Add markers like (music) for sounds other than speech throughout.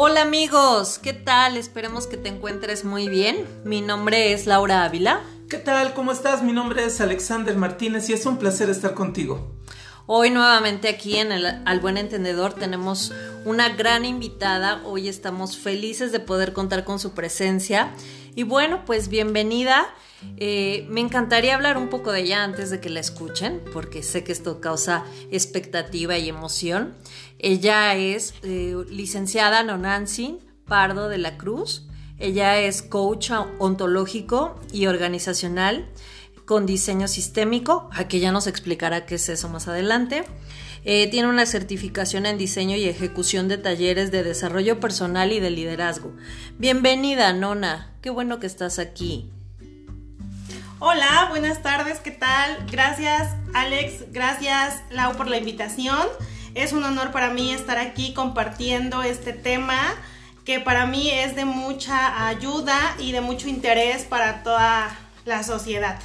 Hola amigos, ¿qué tal? Esperemos que te encuentres muy bien. Mi nombre es Laura Ávila. ¿Qué tal? ¿Cómo estás? Mi nombre es Alexander Martínez y es un placer estar contigo. Hoy nuevamente aquí en el Al Buen Entendedor tenemos una gran invitada. Hoy estamos felices de poder contar con su presencia. Y bueno, pues bienvenida. Eh, me encantaría hablar un poco de ella antes de que la escuchen, porque sé que esto causa expectativa y emoción. Ella es eh, licenciada Nonancy Pardo de la Cruz. Ella es coach ontológico y organizacional con diseño sistémico, aquí ya nos explicará qué es eso más adelante. Eh, tiene una certificación en diseño y ejecución de talleres de desarrollo personal y de liderazgo. Bienvenida, Nona. Qué bueno que estás aquí. Hola, buenas tardes, ¿qué tal? Gracias, Alex. Gracias, Lau, por la invitación. Es un honor para mí estar aquí compartiendo este tema que para mí es de mucha ayuda y de mucho interés para toda la sociedad.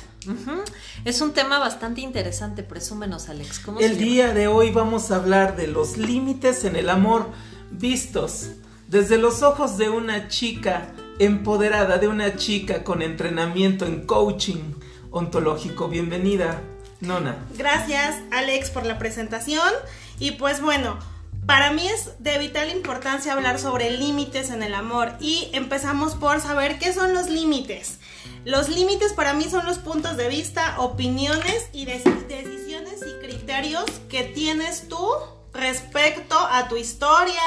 Es un tema bastante interesante, presúmenos Alex. ¿Cómo el día de hoy vamos a hablar de los límites en el amor vistos desde los ojos de una chica empoderada, de una chica con entrenamiento en coaching ontológico. Bienvenida, Nona. Gracias Alex por la presentación y pues bueno, para mí es de vital importancia hablar sobre límites en el amor y empezamos por saber qué son los límites. Los límites para mí son los puntos de vista, opiniones y decisiones y criterios que tienes tú respecto a tu historia,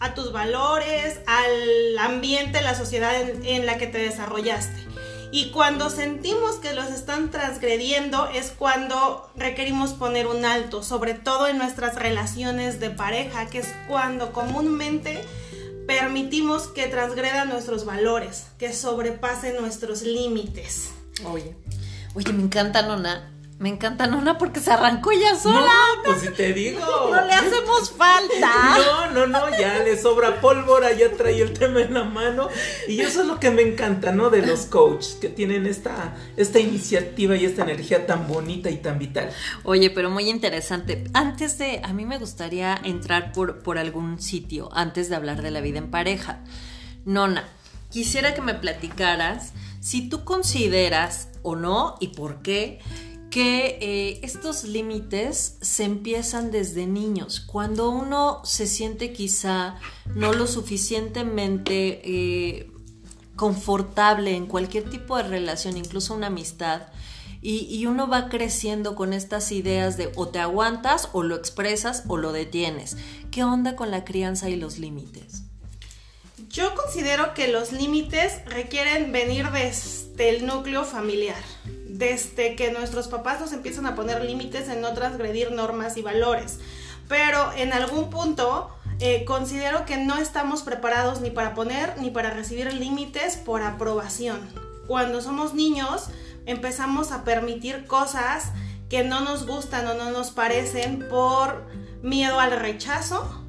a tus valores, al ambiente, la sociedad en, la que te desarrollaste. Y cuando sentimos que los están transgrediendo es cuando requerimos poner un alto, sobre todo en nuestras relaciones de pareja, que es cuando comúnmente permitimos que transgredan nuestros valores, que sobrepasen nuestros límites. Oye, oye, me encanta, Nona, me encanta Nona porque se arrancó ya sola. No, pues si te digo. No le hacemos falta. No, no, no, ya le sobra pólvora, ya trae el tema en la mano. Y eso es lo que me encanta, ¿no? De los coaches, que tienen esta, esta iniciativa y esta energía tan bonita y tan vital. Oye, pero muy interesante. Antes de, a mí me gustaría entrar por, por algún sitio, antes de hablar de la vida en pareja. Nona, quisiera que me platicaras si tú consideras o no y por qué que eh, estos límites se empiezan desde niños. Cuando uno se siente quizá no lo suficientemente eh, confortable en cualquier tipo de relación, incluso una amistad, y, y, uno va creciendo con estas ideas de o te aguantas o lo expresas o lo detienes. ¿Qué onda con la crianza y los límites? Yo considero que los límites requieren venir desde el núcleo familiar desde que nuestros papás nos empiezan a poner límites en no transgredir normas y valores. Pero en algún punto eh, considero que no estamos preparados ni para poner ni para recibir límites por aprobación. Cuando somos niños empezamos a permitir cosas que no nos gustan o no nos parecen por miedo al rechazo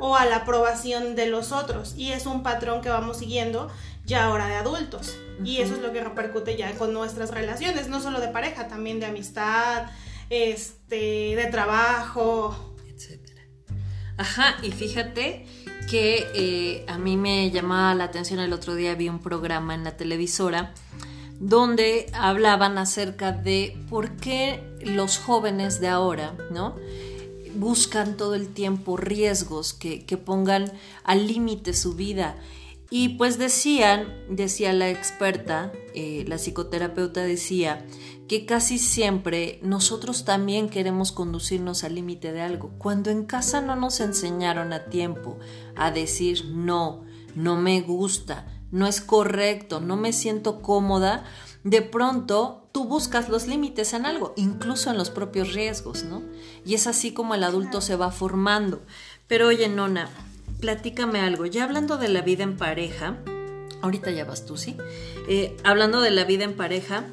o a la aprobación de los otros. Y es un patrón que vamos siguiendo ya ahora de adultos. Y eso es lo que repercute ya con nuestras relaciones, no solo de pareja, también de amistad, este, de trabajo. Etcétera. Ajá, y fíjate que eh, a mí me llamaba la atención el otro día, vi un programa en la televisora donde hablaban acerca de por qué los jóvenes de ahora, ¿no? Buscan todo el tiempo riesgos que, que pongan al límite su vida y pues decían, decía la experta, eh, la psicoterapeuta decía, que casi siempre nosotros también queremos conducirnos al límite de algo. Cuando en casa no nos enseñaron a tiempo a decir no, no me gusta, no es correcto, no me siento cómoda, de pronto tú buscas los límites en algo, incluso en los propios riesgos, ¿no? Y es así como el adulto se va formando. Pero oye, Nona, platícame algo. Ya hablando de la vida en pareja, ahorita ya vas tú, ¿sí? Eh, hablando de la vida en pareja,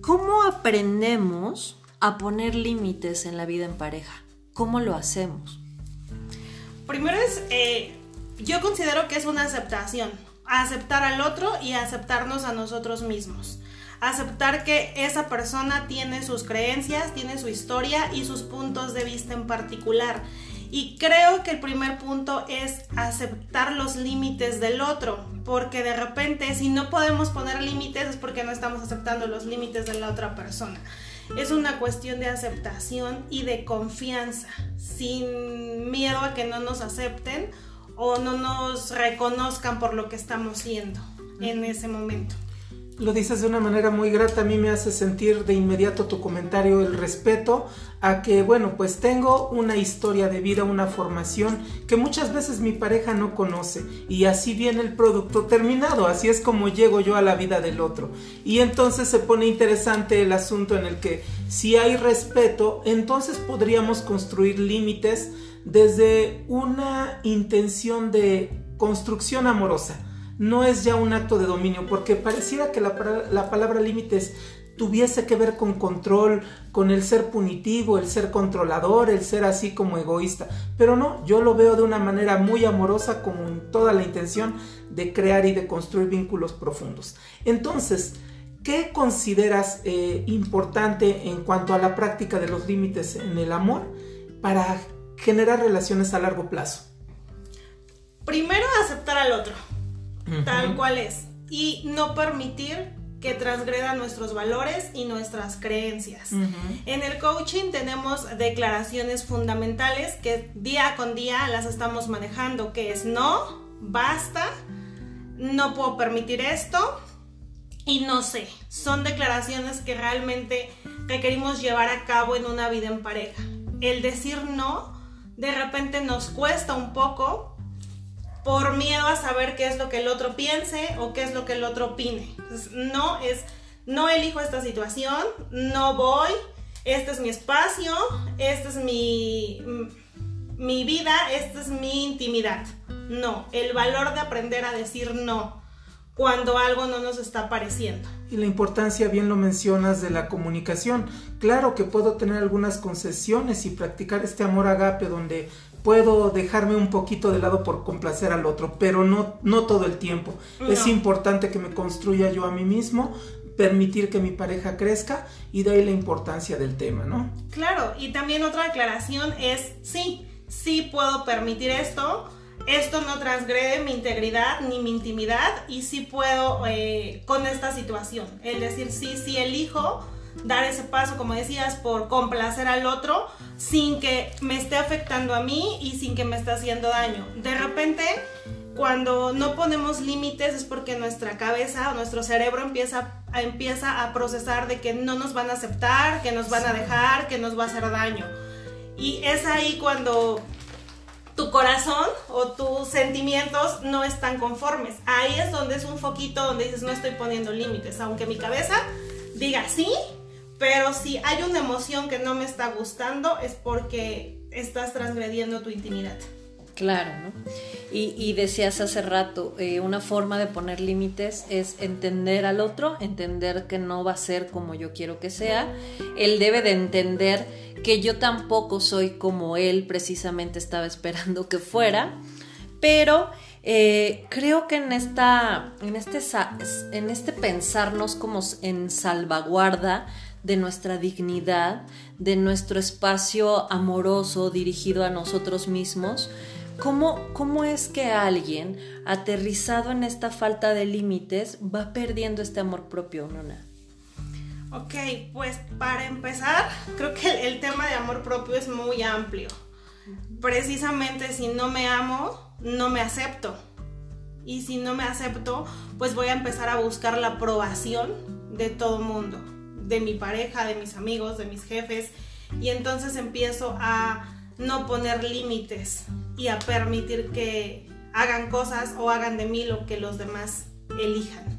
¿cómo aprendemos a poner límites en la vida en pareja? ¿Cómo lo hacemos? Primero es, eh, yo considero que es una aceptación, aceptar al otro y aceptarnos a nosotros mismos. Aceptar que esa persona tiene sus creencias, tiene su historia y sus puntos de vista en particular Y creo que el primer punto es aceptar los límites del otro, porque de repente si no podemos poner límites es porque no estamos aceptando los límites de la otra persona. Es una cuestión de aceptación y de confianza, sin miedo a que no nos acepten o no nos reconozcan por lo que estamos siendo en ese momento lo dices de una manera muy grata, a mí me hace sentir de inmediato tu comentario el respeto a que, bueno, pues tengo una historia de vida, una formación que muchas veces mi pareja no conoce y así viene el producto terminado, así es como llego yo a la vida del otro. Y entonces se pone interesante el asunto en el que si hay respeto, entonces podríamos construir límites desde una intención de construcción amorosa no es ya un acto de dominio, porque pareciera que la, palabra límites tuviese que ver con control, con el ser punitivo, el ser controlador, el ser así como egoísta. Pero no, yo lo veo de una manera muy amorosa, con toda la intención de crear y de construir vínculos profundos. Entonces, ¿qué consideras eh, importante en cuanto a la práctica de los límites en el amor para generar relaciones a largo plazo? Primero, aceptar al otro tal cual es. Y no permitir que transgredan nuestros valores y nuestras creencias. En el coaching tenemos declaraciones fundamentales que día con día las estamos manejando, que es no, basta, no puedo permitir esto y no sé. Son declaraciones que realmente requerimos llevar a cabo en una vida en pareja. El decir no de repente nos cuesta un poco por miedo a saber qué es lo que el otro piense o qué es lo que el otro opine. no es, no elijo esta situación, no voy, este es mi espacio, esta es mi, mi vida, esta es mi intimidad. No, el valor de aprender a decir no cuando algo no nos está pareciendo. Y la importancia, bien lo mencionas, de la comunicación. Claro que puedo tener algunas concesiones y practicar este amor agape donde puedo dejarme un poquito de lado por complacer al otro, pero no, no todo el tiempo. Es importante que me construya yo a mí mismo, permitir que mi pareja crezca y de ahí la importancia del tema, ¿no? Claro, y también otra aclaración es, sí, sí puedo permitir esto, esto no transgrede mi integridad ni mi intimidad y sí puedo eh, con esta situación, es decir, sí, sí elijo dar ese paso, como decías, por complacer al otro sin que me esté afectando a mí y sin que me esté haciendo daño. De repente, cuando no ponemos límites es porque nuestra cabeza o nuestro cerebro empieza a, empieza a procesar de que no nos van a aceptar, que nos van a dejar, que nos va a hacer daño. Y es ahí cuando tu corazón o tus sentimientos no están conformes. Ahí es donde es un foquito donde dices no estoy poniendo límites, aunque mi cabeza diga sí, pero si hay una emoción que no me está gustando es porque estás transgrediendo tu intimidad. Claro, ¿no? Y, decías hace rato, eh, una forma de poner límites es entender al otro, entender que no va a ser como yo quiero que sea. Él debe de entender que yo tampoco soy como él precisamente estaba esperando que fuera, pero eh, creo que en, esta, en, este, en este pensarnos como en salvaguarda, de nuestra dignidad, de nuestro espacio amoroso dirigido a nosotros mismos. ¿Cómo, ¿Cómo es que alguien aterrizado en esta falta de límites va perdiendo este amor propio, Nona? Ok, pues para empezar, creo que el tema de amor propio es muy amplio. Precisamente si no me amo, no me acepto. Y si no me acepto, pues voy a empezar a buscar la aprobación de todo mundo de mi pareja, de mis amigos, de mis jefes, y entonces empiezo a no poner límites y a permitir que hagan cosas o hagan de mí lo que los demás elijan.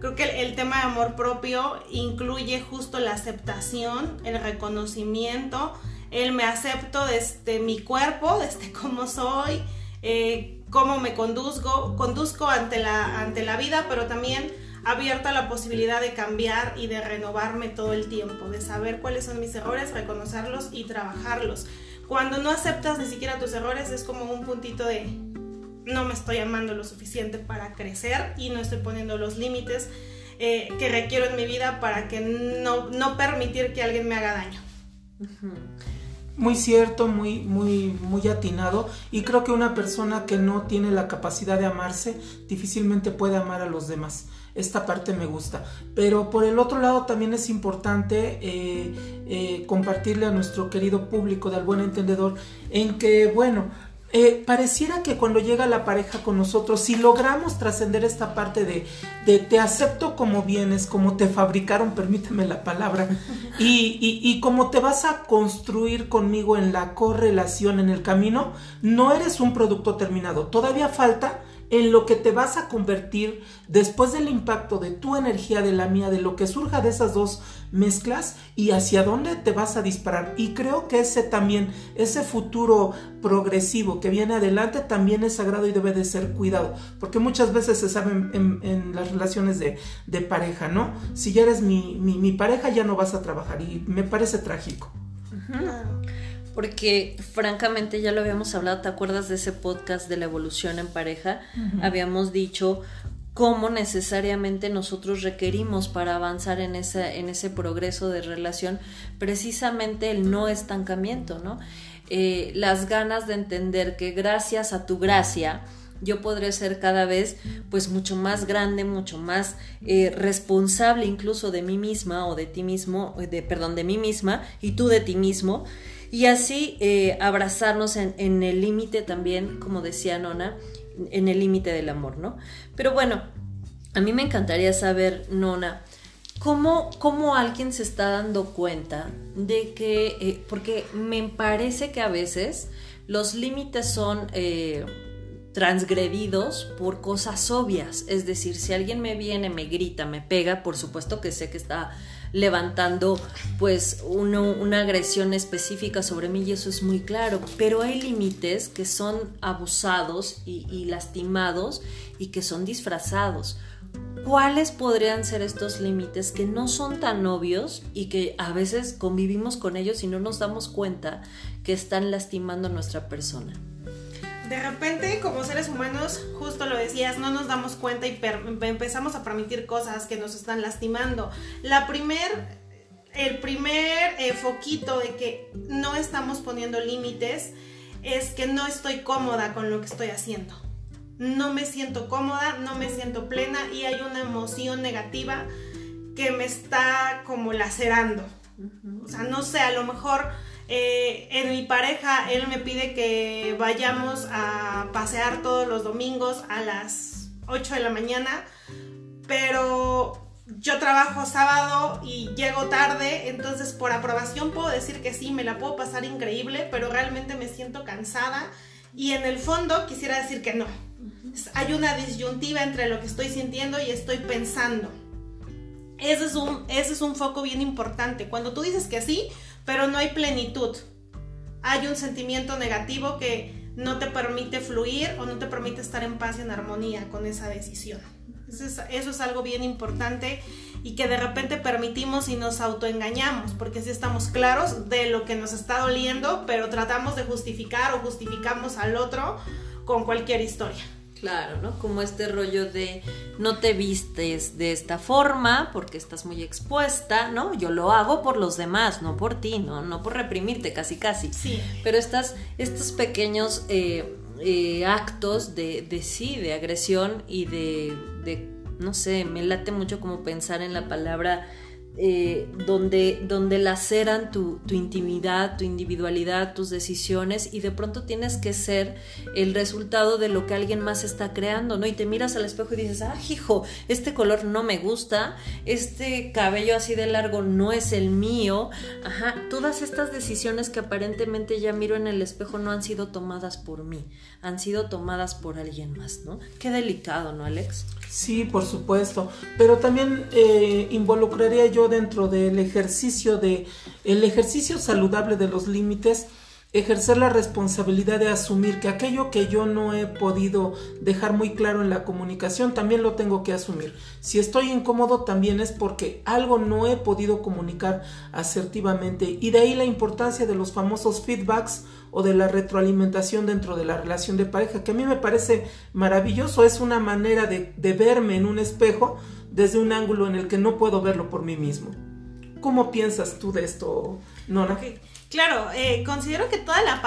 Creo que el, tema de amor propio incluye justo la aceptación, el reconocimiento, el me acepto desde mi cuerpo, (laughs) desde cómo soy, eh, cómo me conduzco, conduzco ante la, ante la vida, pero también abierta a la posibilidad de cambiar y de renovarme todo el tiempo, de saber cuáles son mis errores, reconocerlos y trabajarlos. Cuando no aceptas ni siquiera tus errores es como un puntito de no me estoy amando lo suficiente para crecer y no estoy poniendo los límites eh, que requiero en mi vida para que no, no permitir que alguien me haga daño. Muy cierto, muy, muy, muy atinado. Y creo que una persona que no tiene la capacidad de amarse difícilmente puede amar a los demás. Esta parte me gusta. Pero por el otro lado también es importante eh, eh, compartirle a nuestro querido público del buen entendedor en que, bueno, eh, pareciera que cuando llega la pareja con nosotros, si logramos trascender esta parte de, de, te acepto como vienes, como te fabricaron, permíteme la palabra, (laughs) y, y, y como te vas a construir conmigo en la correlación, en el camino, no eres un producto terminado. Todavía falta en lo que te vas a convertir después del impacto de tu energía, de la mía, de lo que surja de esas dos mezclas y hacia dónde te vas a disparar. Y creo que ese también, ese futuro progresivo que viene adelante también es sagrado y debe de ser cuidado, porque muchas veces se sabe en, las relaciones de, pareja, ¿no? Si ya eres mi, mi, pareja ya no vas a trabajar y me parece trágico porque francamente ya lo habíamos hablado, ¿te acuerdas de ese podcast de la evolución en pareja? Habíamos dicho cómo necesariamente nosotros requerimos para avanzar en ese, en ese progreso de relación precisamente el no estancamiento, ¿no? Eh, las ganas de entender que gracias a tu gracia, yo podré ser cada vez pues mucho más grande, mucho más eh, responsable incluso de mí misma o de ti mismo, de, perdón, de mí misma y tú de ti mismo y así eh, abrazarnos en, el límite también, como decía Nona, en el límite del amor, ¿no? Pero bueno, a mí me encantaría saber, Nona, ¿cómo, cómo alguien se está dando cuenta de que, eh, porque me parece que a veces los límites son... Eh, transgredidos por cosas obvias. Es decir, si alguien me viene, me grita, me pega, por supuesto que sé que está levantando pues una agresión específica sobre mí y eso es muy claro, pero hay límites que son abusados y, lastimados y que son disfrazados. ¿Cuáles podrían ser estos límites que no son tan obvios y que a veces convivimos con ellos y no nos damos cuenta que están lastimando a nuestra persona? De repente como seres humanos, justo lo decías, no nos damos cuenta y empezamos a permitir cosas que nos están lastimando. La primer, el primer eh, foquito de que no estamos poniendo límites es que no estoy cómoda con lo que estoy haciendo. No me siento cómoda, no me siento plena y hay una emoción negativa que me está como lacerando. O sea, no sé, a lo mejor eh, en mi pareja, él me pide que vayamos a pasear todos los domingos a las 8 de la mañana, pero yo trabajo sábado y llego tarde, entonces por aprobación puedo decir que sí, me la puedo pasar increíble, pero realmente me siento cansada y en el fondo quisiera decir que no. Hay una disyuntiva entre lo que estoy sintiendo y estoy pensando. Ese es un, ese es un foco bien importante. Cuando tú dices que sí, pero no hay plenitud. Hay un sentimiento negativo que no te permite fluir o no te permite estar en paz y en armonía con esa decisión. Eso es, algo bien importante y que de repente permitimos y nos autoengañamos, porque si estamos claros de lo que nos está doliendo, pero tratamos de justificar o justificamos al otro con cualquier historia. Claro, ¿no? Como este rollo de no te vistes de esta forma porque estás muy expuesta, ¿no? Yo lo hago por los demás, no por ti, ¿no? No por reprimirte, casi, casi. Sí. Pero estas, estos pequeños eh, eh, actos de, de, sí, de agresión y de, de, no sé, me late mucho como pensar en la palabra eh, donde, donde laceran tu, tu, intimidad, tu individualidad, tus decisiones y de pronto tienes que ser el resultado de lo que alguien más está creando, ¿no? Y te miras al espejo y dices, ah, hijo, este color no me gusta, este cabello así de largo no es el mío, ajá, todas estas decisiones que aparentemente ya miro en el espejo no han sido tomadas por mí, han sido tomadas por alguien más, ¿no? Qué delicado, ¿no, Alex? Sí, por supuesto, pero también eh, involucraría yo dentro del ejercicio de el ejercicio saludable de los límites ejercer la responsabilidad de asumir que aquello que yo no he podido dejar muy claro en la comunicación también lo tengo que asumir. Si estoy incómodo también es porque algo no he podido comunicar asertivamente y de ahí la importancia de los famosos feedbacks o de la retroalimentación dentro de la relación de pareja que a mí me parece maravilloso, es una manera de, verme en un espejo desde un ángulo en el que no puedo verlo por mí mismo cómo piensas tú de esto, Nora? Claro, eh, considero que todas las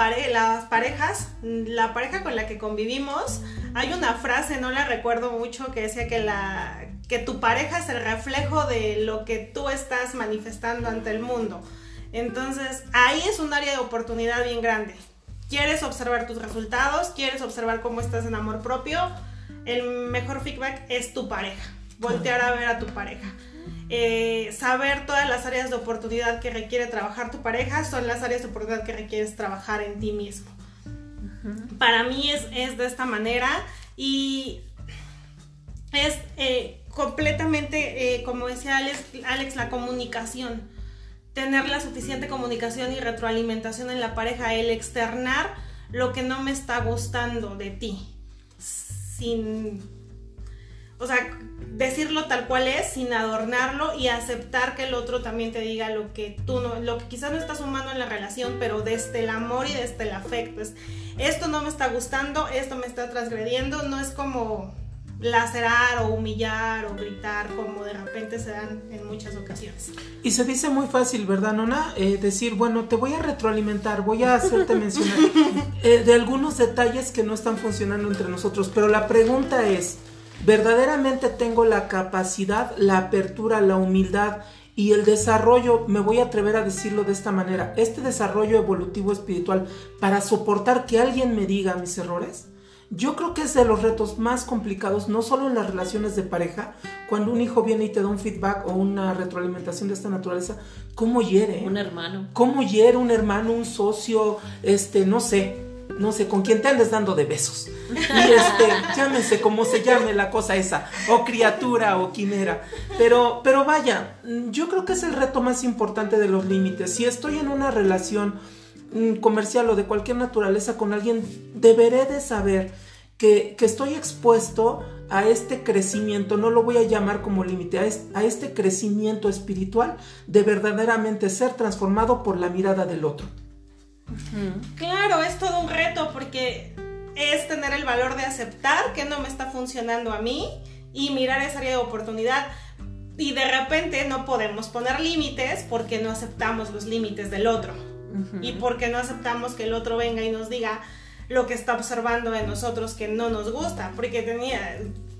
parejas, la pareja con la que convivimos, hay una frase, no la recuerdo mucho, que decía que, la, que tu pareja es el reflejo de lo que tú estás manifestando ante el mundo. Entonces, ahí es un área de oportunidad bien grande. ¿Quieres observar tus resultados? ¿Quieres observar cómo estás en amor propio? El mejor feedback es tu pareja. Voltear a ver a tu pareja. Eh, saber todas las áreas de oportunidad que requiere trabajar tu pareja son las áreas de oportunidad que requieres trabajar en ti mismo. Para mí es, es, de esta manera y es eh, completamente, eh, como decía Alex, Alex, la comunicación. Tener la suficiente comunicación y retroalimentación en la pareja, el externar lo que no me está gustando de ti. Sin o sea, decirlo tal cual es, sin adornarlo y aceptar que el otro también te diga lo que tú no, lo que quizás no estás sumando en la relación, pero desde el amor y desde el afecto. Es, esto no me está gustando, esto me está transgrediendo, no es como lacerar o humillar o gritar como de repente se dan en muchas ocasiones. Y se dice muy fácil, ¿verdad, Nona? Eh, decir, bueno, te voy a retroalimentar, voy a hacerte (laughs) mencionar eh, de algunos detalles que no están funcionando entre nosotros, pero la pregunta es, verdaderamente tengo la capacidad, la apertura, la humildad y el desarrollo, me voy a atrever a decirlo de esta manera, este desarrollo evolutivo espiritual para soportar que alguien me diga mis errores, yo creo que es de los retos más complicados, no solo en las relaciones de pareja, cuando un hijo viene y te da un feedback o una retroalimentación de esta naturaleza, ¿cómo hiere? Un hermano. ¿Cómo hiere un hermano, un socio, este, no sé, no sé, con quién te andes dando de besos. Y este, (laughs) llámese como se llame la cosa esa, o criatura o quimera. Pero, pero vaya, yo creo que es el reto más importante de los límites. Si estoy en una relación comercial o de cualquier naturaleza con alguien, deberé de saber que, estoy expuesto a este crecimiento, no lo voy a llamar como límite, a este crecimiento espiritual de verdaderamente ser transformado por la mirada del otro. Claro, es todo un reto porque es tener el valor de aceptar que no me está funcionando a mí y mirar esa área de oportunidad. Y de repente no podemos poner límites porque no aceptamos los límites del otro. Y porque no aceptamos que el otro venga y nos diga lo que está observando de nosotros que no nos gusta. Porque tenía,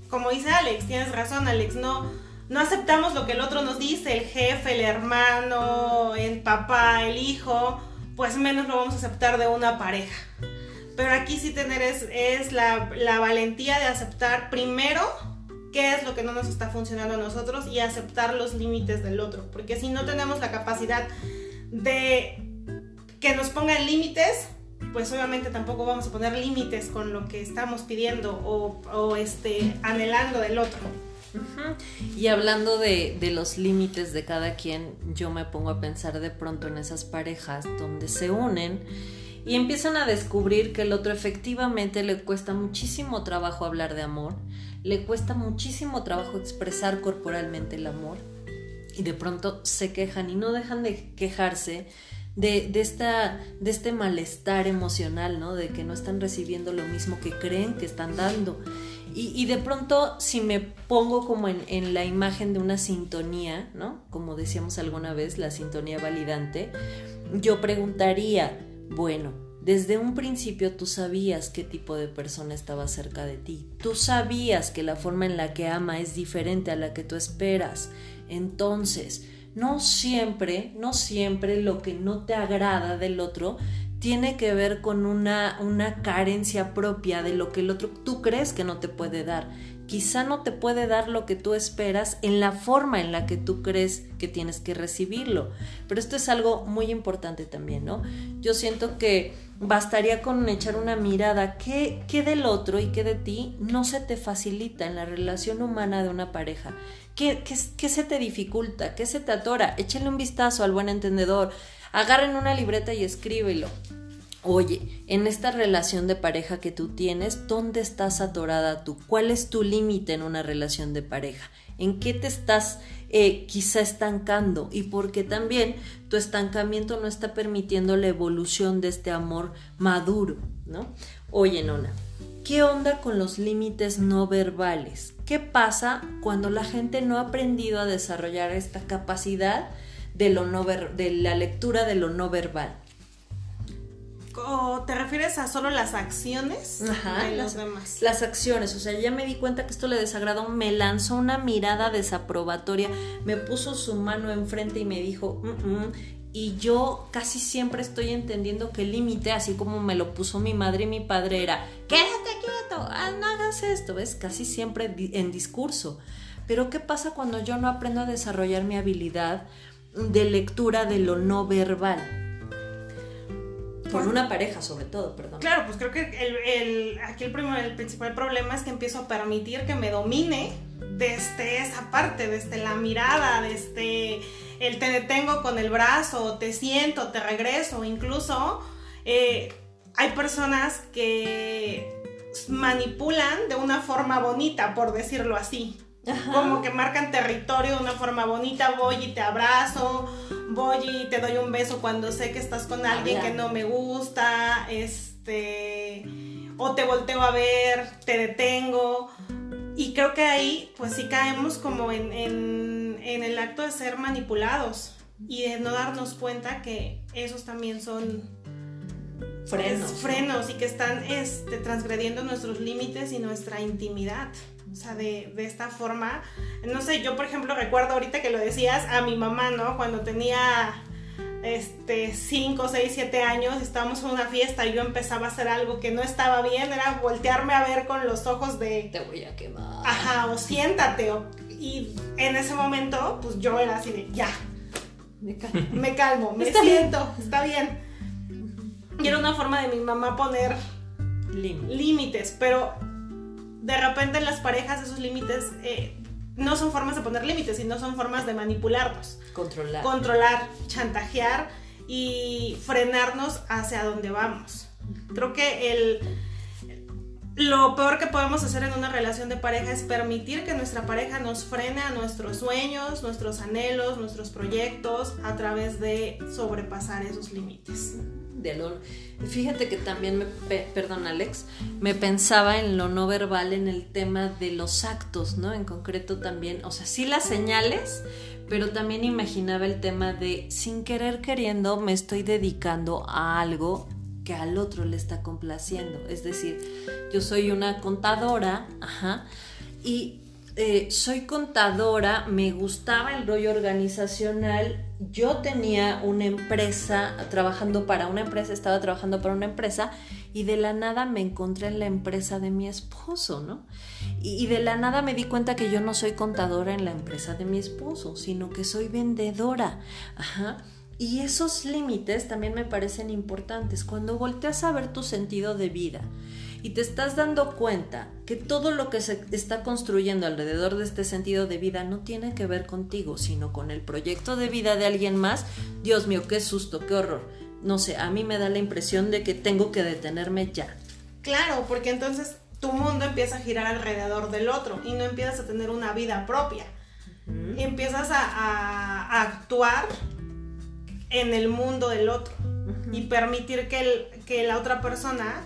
como dice Alex, tienes razón Alex, no, no aceptamos lo que el otro nos dice, el jefe, el hermano, el papá, el hijo pues menos lo vamos a aceptar de una pareja. Pero aquí sí tener es, la, valentía de aceptar primero qué es lo que no nos está funcionando a nosotros y aceptar los límites del otro. Porque si no tenemos la capacidad de que nos pongan límites, pues obviamente tampoco vamos a poner límites con lo que estamos pidiendo o, o este, anhelando del otro. Y hablando de, los límites de cada quien, yo me pongo a pensar de pronto en esas parejas donde se unen y empiezan a descubrir que el otro efectivamente le cuesta muchísimo trabajo hablar de amor, le cuesta muchísimo trabajo expresar corporalmente el amor y de pronto se quejan y no dejan de quejarse de, esta, de este malestar emocional, ¿no? De que no están recibiendo lo mismo que creen que están dando. Y, de pronto, si me pongo como en, la imagen de una sintonía, ¿no? Como decíamos alguna vez, la sintonía validante, yo preguntaría, bueno, desde un principio tú sabías qué tipo de persona estaba cerca de ti. Tú sabías que la forma en la que ama es diferente a la que tú esperas. Entonces, no siempre, no siempre lo que no te agrada del otro tiene que ver con una, una carencia propia de lo que el otro tú crees que no te puede dar. Quizá no te puede dar lo que tú esperas en la forma en la que tú crees que tienes que recibirlo. Pero esto es algo muy importante también, ¿no? Yo siento que bastaría con echar una mirada qué, qué del otro y qué de ti no se te facilita en la relación humana de una pareja. ¿Qué, se te dificulta? ¿Qué se te atora? Échale un vistazo al buen entendedor Agarren una libreta y escríbelo. Oye, en esta relación de pareja que tú tienes, ¿dónde estás atorada tú? ¿Cuál es tu límite en una relación de pareja? ¿En qué te estás eh, quizá estancando? Y porque también tu estancamiento no está permitiendo la evolución de este amor maduro, ¿no? Oye, Nona, ¿qué onda con los límites no verbales? ¿Qué pasa cuando la gente no ha aprendido a desarrollar esta capacidad de, lo no de la lectura de lo no verbal. ¿O te refieres a solo las acciones Ajá, de las, demás? las acciones, o sea, ya me di cuenta que esto le desagradó, me lanzó una mirada desaprobatoria, me puso su mano enfrente y me dijo, "Mm, mm", y yo casi siempre estoy entendiendo que el límite, así como me lo puso mi madre y mi padre, era, quédate quieto, ah, no hagas esto, ¿ves? Casi siempre en discurso. Pero ¿qué pasa cuando yo no aprendo a desarrollar mi habilidad de lectura de lo no verbal? Con una pareja, sobre todo, perdón. Claro, pues creo que el, el- aquí el, primer- el principal problema es que empiezo a permitir que me domine desde esa parte, desde la mirada, desde el te detengo con el brazo, te siento, te regreso, incluso eh, hay personas que manipulan de una forma bonita, por decirlo así. Como que marcan territorio de una forma bonita, voy y te abrazo, voy y te doy un beso cuando sé que estás con alguien que no me gusta, este, o te volteo a ver, te detengo. Y creo que ahí, pues sí caemos como en, en- en el acto de ser manipulados y de no darnos cuenta que esos también son Frenos. es frenos y que están este, transgrediendo nuestros límites y nuestra intimidad. O sea, de, de esta forma, no sé, yo por ejemplo recuerdo ahorita que lo decías a mi mamá, ¿no? Cuando tenía este 5, 6, 7 años, estábamos en una fiesta y yo empezaba a hacer algo que no estaba bien, era voltearme a ver con los ojos de, Te voy a quemar. ajá, o siéntate. o- y en ese momento, pues yo era así de, ya, Me ca- (laughs) me calmo, me Está bien. siento, está bien. Y era una forma de mi mamá poner Límite. límites, pero de repente en las parejas esos límites eh, no son formas de poner límites, sino son formas de manipularnos, Controlar. controlar, chantajear y frenarnos hacia donde vamos. Creo que el lo peor que podemos hacer en una relación de pareja es permitir que nuestra pareja nos frene a nuestros sueños, nuestros anhelos, nuestros proyectos a través de sobrepasar esos límites. De lo- Fíjate que también me, pe- perdón Alex, me pensaba en lo no verbal, en el tema de los actos, ¿no? En concreto también, o sea, sí las señales, pero también imaginaba el tema de sin querer queriendo me estoy dedicando a algo que al otro le está complaciendo. Es decir, yo soy una contadora, ajá, y eh, soy contadora, me gustaba el rollo organizacional, yo tenía una empresa, trabajando para una empresa, estaba trabajando para una empresa y de la nada me encontré en la empresa de mi esposo, ¿no? Y, de la nada me di cuenta que yo no soy contadora en la empresa de mi esposo, sino que soy vendedora, ajá. Y esos límites también me parecen importantes. Cuando volteas a ver tu sentido de vida y te estás dando cuenta que todo lo que se está construyendo alrededor de este sentido de vida no tiene que ver contigo, sino con el proyecto de vida de alguien más, Dios mío, qué susto, qué horror. No sé, a mí me da la impresión de que tengo que detenerme ya. Claro, porque entonces tu mundo empieza a girar alrededor del otro y no empiezas a tener una vida propia. Empiezas a, a- a actuar en el mundo del otro y permitir que, el- que la otra persona,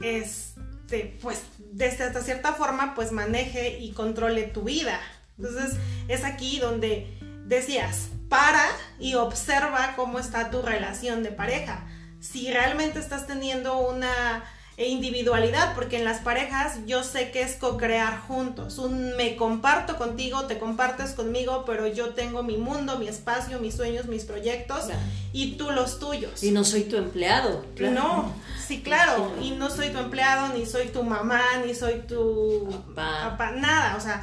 este, pues, desde hasta cierta forma, pues maneje y controle tu vida. Entonces, es aquí donde decías, para y observa cómo está tu relación de pareja. Si realmente estás teniendo una individualidad, porque en las parejas yo sé que es co-crear juntos. Un me comparto contigo, te compartes conmigo, pero yo tengo mi mundo, mi espacio, mis sueños, mis proyectos Claro. y tú los tuyos. Y no soy tu empleado. claro. No, sí, claro. Y no soy tu empleado, ni soy tu mamá, ni soy tu Papá. papá, nada. O sea,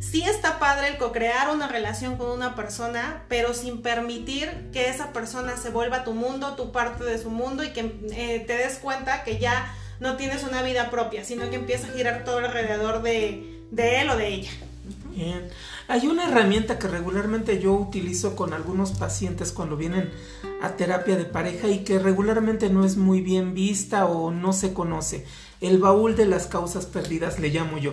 sí está padre el co-crear una relación con una persona, pero sin permitir que esa persona se vuelva tu mundo, tu parte de su mundo y que eh, te des cuenta que ya no tienes una vida propia, sino que empieza a girar todo alrededor de, de él o de ella. Bien. Hay una herramienta que regularmente yo utilizo con algunos pacientes cuando vienen a terapia de pareja y que regularmente no es muy bien vista o no se conoce. El baúl de las causas perdidas le llamo yo.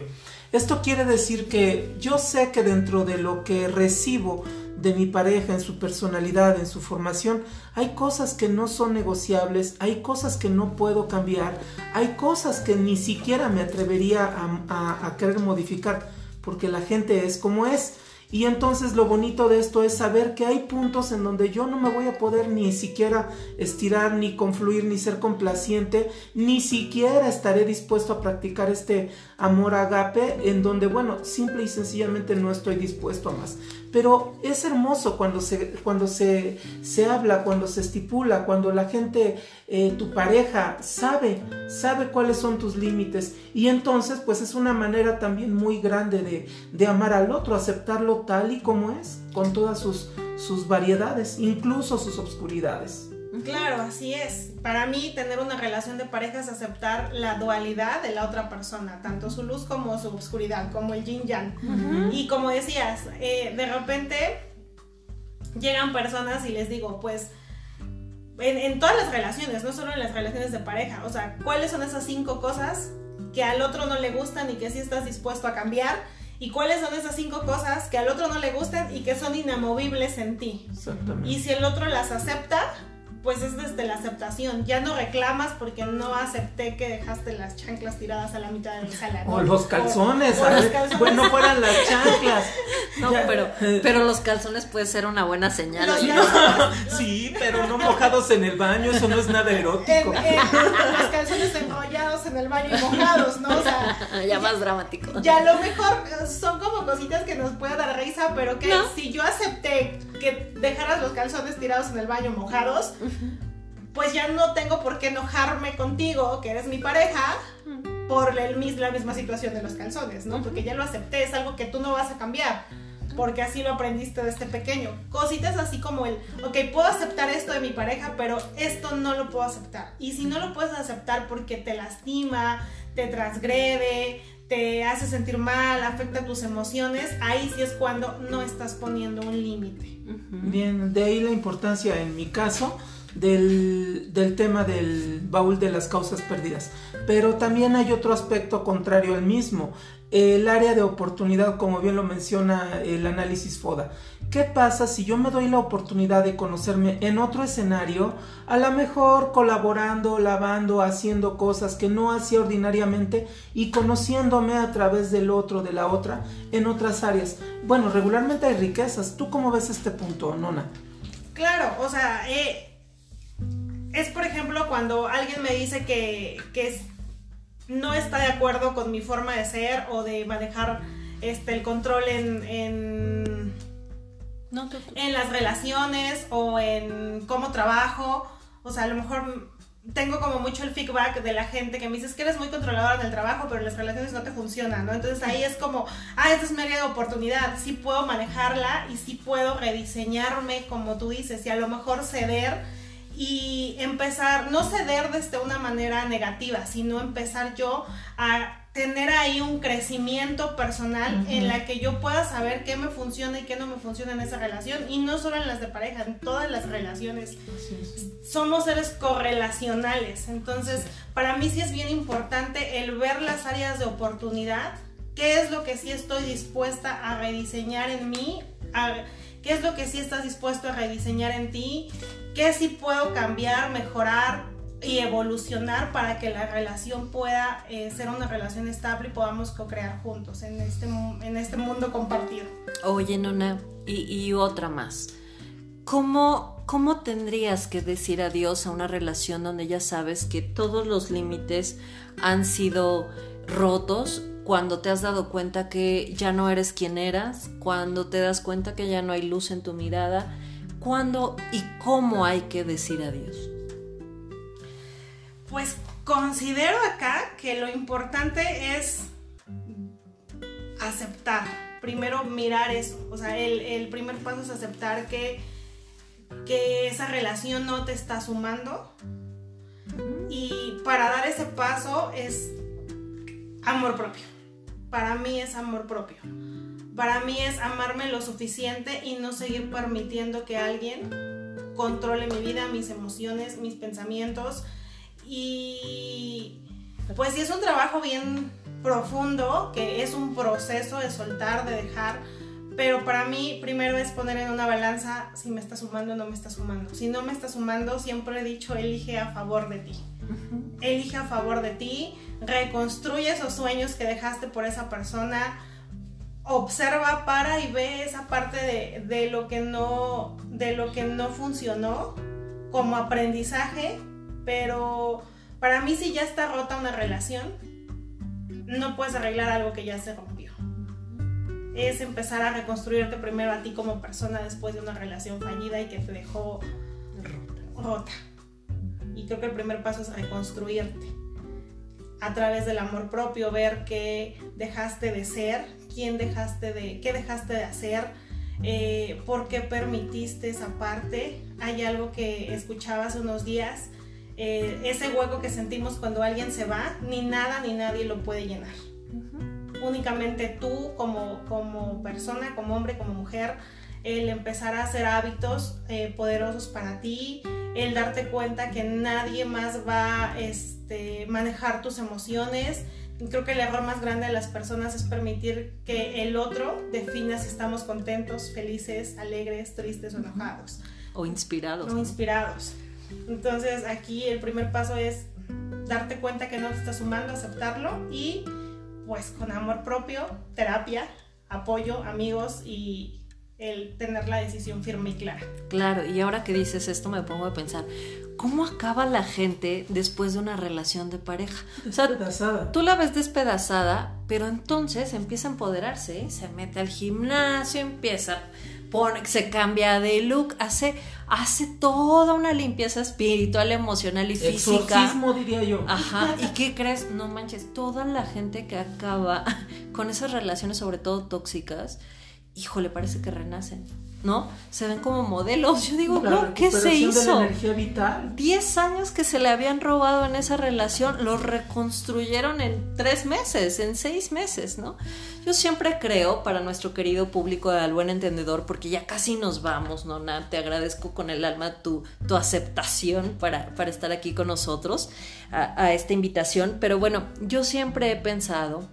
Esto quiere decir que yo sé que dentro de lo que recibo de mi pareja en su personalidad, en su formación, hay cosas que no son negociables, hay cosas que no puedo cambiar, hay cosas que ni siquiera me atrevería a, a- a querer modificar, porque la gente es como es. Y entonces lo bonito de esto es saber que hay puntos en donde yo no me voy a poder ni siquiera estirar, ni confluir, ni ser complaciente, ni siquiera estaré dispuesto a practicar este amor agape en donde, bueno, simple y sencillamente no estoy dispuesto a más. Pero es hermoso cuando se, cuando se, se habla, cuando se estipula, cuando la gente, eh, tu pareja, sabe, sabe cuáles son tus límites. Y entonces, pues es una manera también muy grande de, de amar al otro, aceptarlo tal y como es, con todas sus, sus variedades, incluso sus obscuridades. Claro, así es. Para mí, tener una relación de pareja es aceptar la dualidad de la otra persona, tanto su luz como su oscuridad, como el yin yang. Y como decías, eh, de repente llegan personas y les digo, pues, en, en, todas las relaciones, no solo en las relaciones de pareja, o sea, ¿cuáles son esas cinco cosas que al otro no le gustan y que sí estás dispuesto a cambiar? ¿Y cuáles son esas cinco cosas que al otro no le gustan y que son inamovibles en ti? Exactamente. Y si el otro las acepta, pues es desde la aceptación. Ya no reclamas porque no acepté que dejaste las chanclas tiradas a la mitad del salón. O los calzones, o, o los calzones. Bueno, no fueran las chanclas. No, ya. pero, pero los calzones puede ser una buena señal. (laughs) Los sí, pero no mojados en el baño, eso no es nada erótico. En, en, los calzones enrollados en el baño y mojados, ¿no? O sea, (laughs) ya más dramático. Ya a lo mejor son como cositas que nos puede dar risa, pero que ¿No? si yo acepté que dejaras los calzones tirados en el baño mojados, (laughs) pues ya no tengo por qué enojarme contigo, que eres mi pareja, por el, la misma situación de los calzones, ¿no? Porque ya lo acepté, es algo que tú no vas a cambiar, porque así lo aprendiste desde pequeño. Cositas así como el, ok, puedo aceptar esto de mi pareja, pero esto no lo puedo aceptar. Y si no lo puedes aceptar porque te lastima, te transgrede, te hace sentir mal, afecta tus emociones, ahí sí es cuando no estás poniendo un límite. Bien, de ahí la importancia en mi caso del, del, tema del baúl de las causas perdidas. Pero también hay otro aspecto contrario al mismo, el área de oportunidad, como bien lo menciona el análisis FODA. ¿Qué pasa si yo me doy la oportunidad de conocerme en otro escenario, a lo mejor colaborando, lavando, haciendo cosas que no hacía ordinariamente y conociéndome a través del otro, de la otra, en otras áreas? Bueno, regularmente hay riquezas. ¿Tú cómo ves este punto, Nona? Claro, o sea, eh, es por ejemplo cuando alguien me dice que, que es, no está de acuerdo con mi forma de ser o de manejar este, el control en, en, no, tú, tú. en las relaciones o en cómo trabajo. O sea, a lo mejor tengo como mucho el feedback de la gente que me dice es que eres muy controladora en el trabajo, pero las relaciones no te funcionan, ¿no? Entonces ahí es como, ah, esta es mi área de oportunidad, sí puedo manejarla y sí puedo rediseñarme, como tú dices, y a lo mejor ceder y empezar, no ceder desde una manera negativa, sino empezar yo a tener ahí un crecimiento personal uh -huh. en la que yo pueda saber qué me funciona y qué no me funciona en esa relación y no solo en las de pareja, en todas las relaciones. Somos seres correlacionales, entonces para mí sí es bien importante el ver las áreas de oportunidad, qué es lo que sí estoy dispuesta a rediseñar en mí, a, qué es lo que sí estás dispuesto a rediseñar en ti, qué sí puedo cambiar, mejorar y evolucionar para que la relación pueda eh, ser una relación estable y podamos co-crear juntos en este, en este mundo compartido. Oye, Nona, y, y otra más. ¿Cómo, ¿Cómo tendrías que decir adiós a una relación donde ya sabes que todos los límites han sido rotos cuando te has dado cuenta que ya no eres quien eras, cuando te das cuenta que ya no hay luz en tu mirada? ¿Cuándo y cómo hay que decir adiós? Pues considero acá que lo importante es aceptar. Primero mirar eso. O sea, el, el primer paso es aceptar que, que, esa relación no te está sumando. Y para dar ese paso es amor propio. Para mí es amor propio. Para mí es amarme lo suficiente y no seguir permitiendo que alguien controle mi vida, mis emociones, mis pensamientos. Y pues sí es un trabajo bien profundo, que es un proceso de soltar, de dejar. Pero para mí primero es poner en una balanza si me está sumando o no me está sumando. Si no me está sumando, siempre he dicho, elige a favor de ti. Elige a favor de ti, reconstruye esos sueños que dejaste por esa persona observa, para y ve esa parte de, de, lo que no, de lo que no funcionó como aprendizaje, pero para mí si ya está rota una relación, no puedes arreglar algo que ya se rompió. Es empezar a reconstruirte primero a ti como persona después de una relación fallida y que te dejó rota. Y creo que el primer paso es reconstruirte a través del amor propio, ver qué dejaste de ser, quién dejaste de, qué dejaste de hacer, eh, por qué permitiste esa parte. Hay algo que escuchaba hace unos días, eh, ese hueco que sentimos cuando alguien se va, ni nada ni nadie lo puede llenar. Únicamente tú como, como persona, como hombre, como mujer, el empezar a hacer hábitos eh, poderosos para ti, el darte cuenta que nadie más va a este, manejar tus emociones. Creo que el error más grande de las personas es permitir que el otro defina si estamos contentos, felices, alegres, tristes o enojados. O inspirados. O inspirados. Entonces aquí el primer paso es darte cuenta que no te estás sumando, aceptarlo y pues con amor propio, terapia, apoyo, amigos y, el tener la decisión firme y clara. Claro, y ahora que dices esto me pongo a pensar, ¿cómo acaba la gente después de una relación de pareja? Despedazada. tú la ves despedazada, pero entonces empieza a empoderarse, ¿eh? se mete al gimnasio, empieza, pone, se cambia de look, hace, hace toda una limpieza espiritual, emocional y física. Exorcismo, diría yo. Ajá, ¿y qué crees? No manches, toda la gente que acaba (laughs) con esas relaciones, sobre todo tóxicas, híjole, parece que renacen, ¿no? Se ven como modelos. Yo digo, no, ¿qué se hizo? De la energía vital. Diez años que se le habían robado en esa relación, lo reconstruyeron en tres meses, en seis meses, ¿no? Yo siempre creo, para nuestro querido público de Al Buen Entendedor, porque ya casi nos vamos, Nona, te agradezco con el alma tu, tu aceptación para, para estar aquí con nosotros, a, a esta invitación, pero bueno, yo siempre he pensado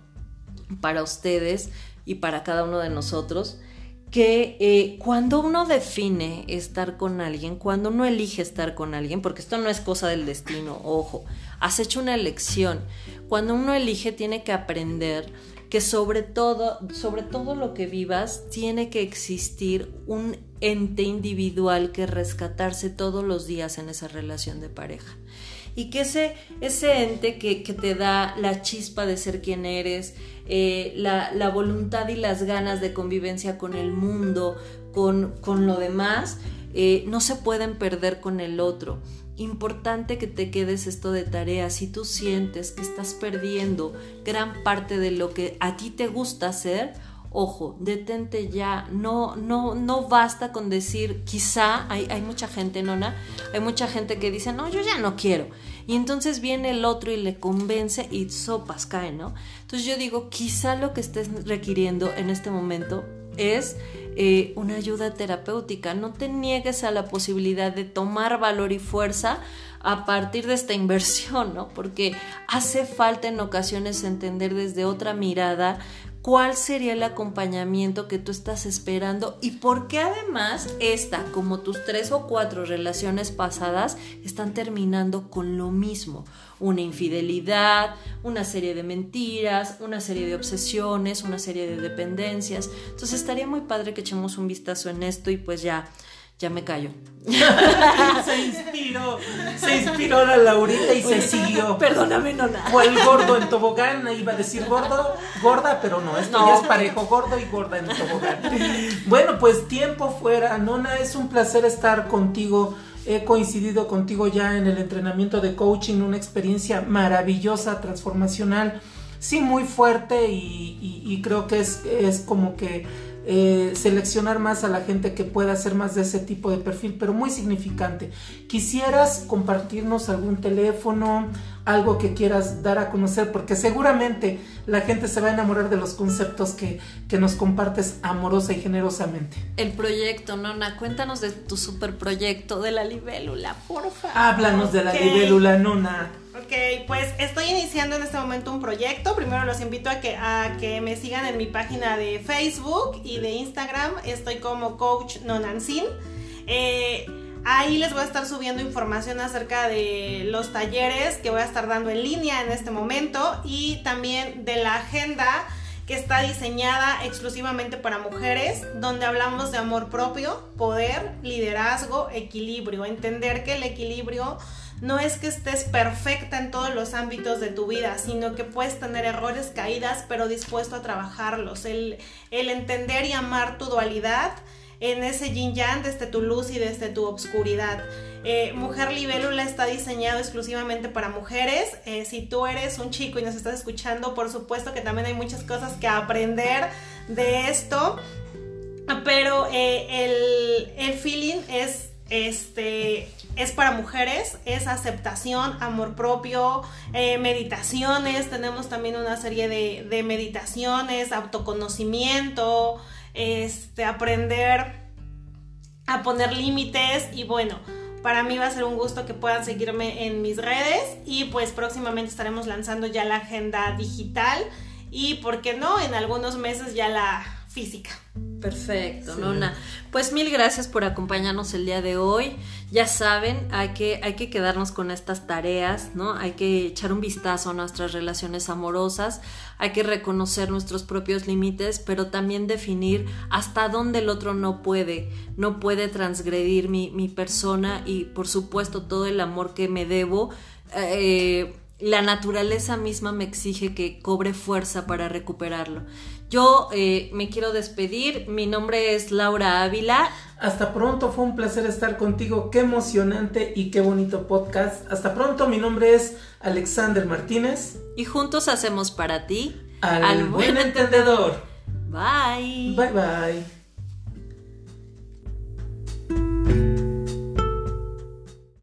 para ustedes y para cada uno de nosotros, que eh, cuando uno define estar con alguien, cuando uno elige estar con alguien, porque esto no es cosa del destino, ojo, has hecho una elección, cuando uno elige tiene que aprender que sobre todo, sobre todo lo que vivas, tiene que existir un ente individual que rescatarse todos los días en esa relación de pareja y que ese, ese ente que, te da la chispa de ser quien eres, eh, la, voluntad y las ganas de convivencia con el mundo, con, con lo demás, eh, no se pueden perder con el otro. Importante que te quedes esto de tarea. Si tú sientes que estás perdiendo gran parte de lo que a ti te gusta hacer, ojo, detente ya, no, no, no basta con decir, quizá, hay, mucha gente, nona, hay mucha gente que dice, no, yo ya no quiero. Y entonces viene el otro y le convence y sopas caen, ¿no? Entonces yo digo, quizá lo que estés requiriendo en este momento es eh, una ayuda terapéutica. No te niegues a la posibilidad de tomar valor y fuerza a partir de esta inversión, ¿no? Porque hace falta en ocasiones entender desde otra mirada cuál sería el acompañamiento que tú estás esperando y por qué además esta, como tus tres o cuatro relaciones pasadas, están terminando con lo mismo. Una infidelidad, una serie de mentiras, una serie de obsesiones, una serie de dependencias. Entonces estaría muy padre que echemos un vistazo en esto y pues ya ya me callo. se inspiró, se inspiró la Laurita y se siguió. Perdóname, nona. O el gordo en tobogán, iba a decir gordo, gorda, pero no, esto ya es parejo, gordo y gorda en tobogán. Bueno, pues tiempo fuera, nona, es un placer estar contigo. He coincidido contigo ya en el entrenamiento de coaching, una experiencia maravillosa, transformacional, sí, muy fuerte y, y creo que es, es como que eh, seleccionar más a la gente que pueda hacer más de ese tipo de perfil, pero muy significante. ¿Quisieras compartirnos algún teléfono, algo que quieras dar a conocer? Porque seguramente la gente se va a enamorar de los conceptos que, que nos compartes amorosa y generosamente. El proyecto, Nona, cuéntanos de tu super proyecto de la libélula, porfa. Háblanos de la libélula, Nona. Ok, pues estoy iniciando en este momento un proyecto. Primero los invito a que, a que me sigan en mi página de Facebook y de Instagram. Estoy como Coach Nonansin. Eh, ahí les voy a estar subiendo información acerca de los talleres que voy a estar dando en línea en este momento y también de la agenda que está diseñada exclusivamente para mujeres, donde hablamos de amor propio, poder, liderazgo, equilibrio, entender que el equilibrio no es que estés perfecta en todos los ámbitos de tu vida, sino que puedes tener errores, caídas, pero dispuesto a trabajarlos. El, el entender y amar tu dualidad en ese yin yang desde tu luz y desde tu obscuridad. Eh, Mujer Libélula está diseñado exclusivamente para mujeres. Eh, si tú eres un chico y nos estás escuchando, por supuesto que también hay muchas cosas que aprender de esto. Pero eh, el, el feeling es este es para mujeres, es aceptación, amor propio, meditaciones, tenemos también una serie de, meditaciones, autoconocimiento, este, aprender a poner límites y bueno, para mí va a ser un gusto que puedan seguirme en mis redes y pues próximamente estaremos lanzando ya la agenda digital y, ¿por qué no? En algunos meses ya la física. Perfecto, Nona. Pues mil gracias por acompañarnos el día de hoy. Ya saben, hay que, hay que quedarnos con estas tareas, ¿no? Hay que echar un vistazo a nuestras relaciones amorosas, hay que reconocer nuestros propios límites, pero también definir hasta dónde el otro no puede, no puede transgredir mi, mi persona y por supuesto todo el amor que me debo. Eh, la naturaleza misma me exige que cobre fuerza para recuperarlo. Yo eh, me quiero despedir, mi nombre es Laura Ávila. Hasta pronto, fue un placer estar contigo, qué emocionante y qué bonito podcast. Hasta pronto, mi nombre es Alexander Martínez. Y juntos hacemos para ti al, buen entendedor. Bye. Bye bye.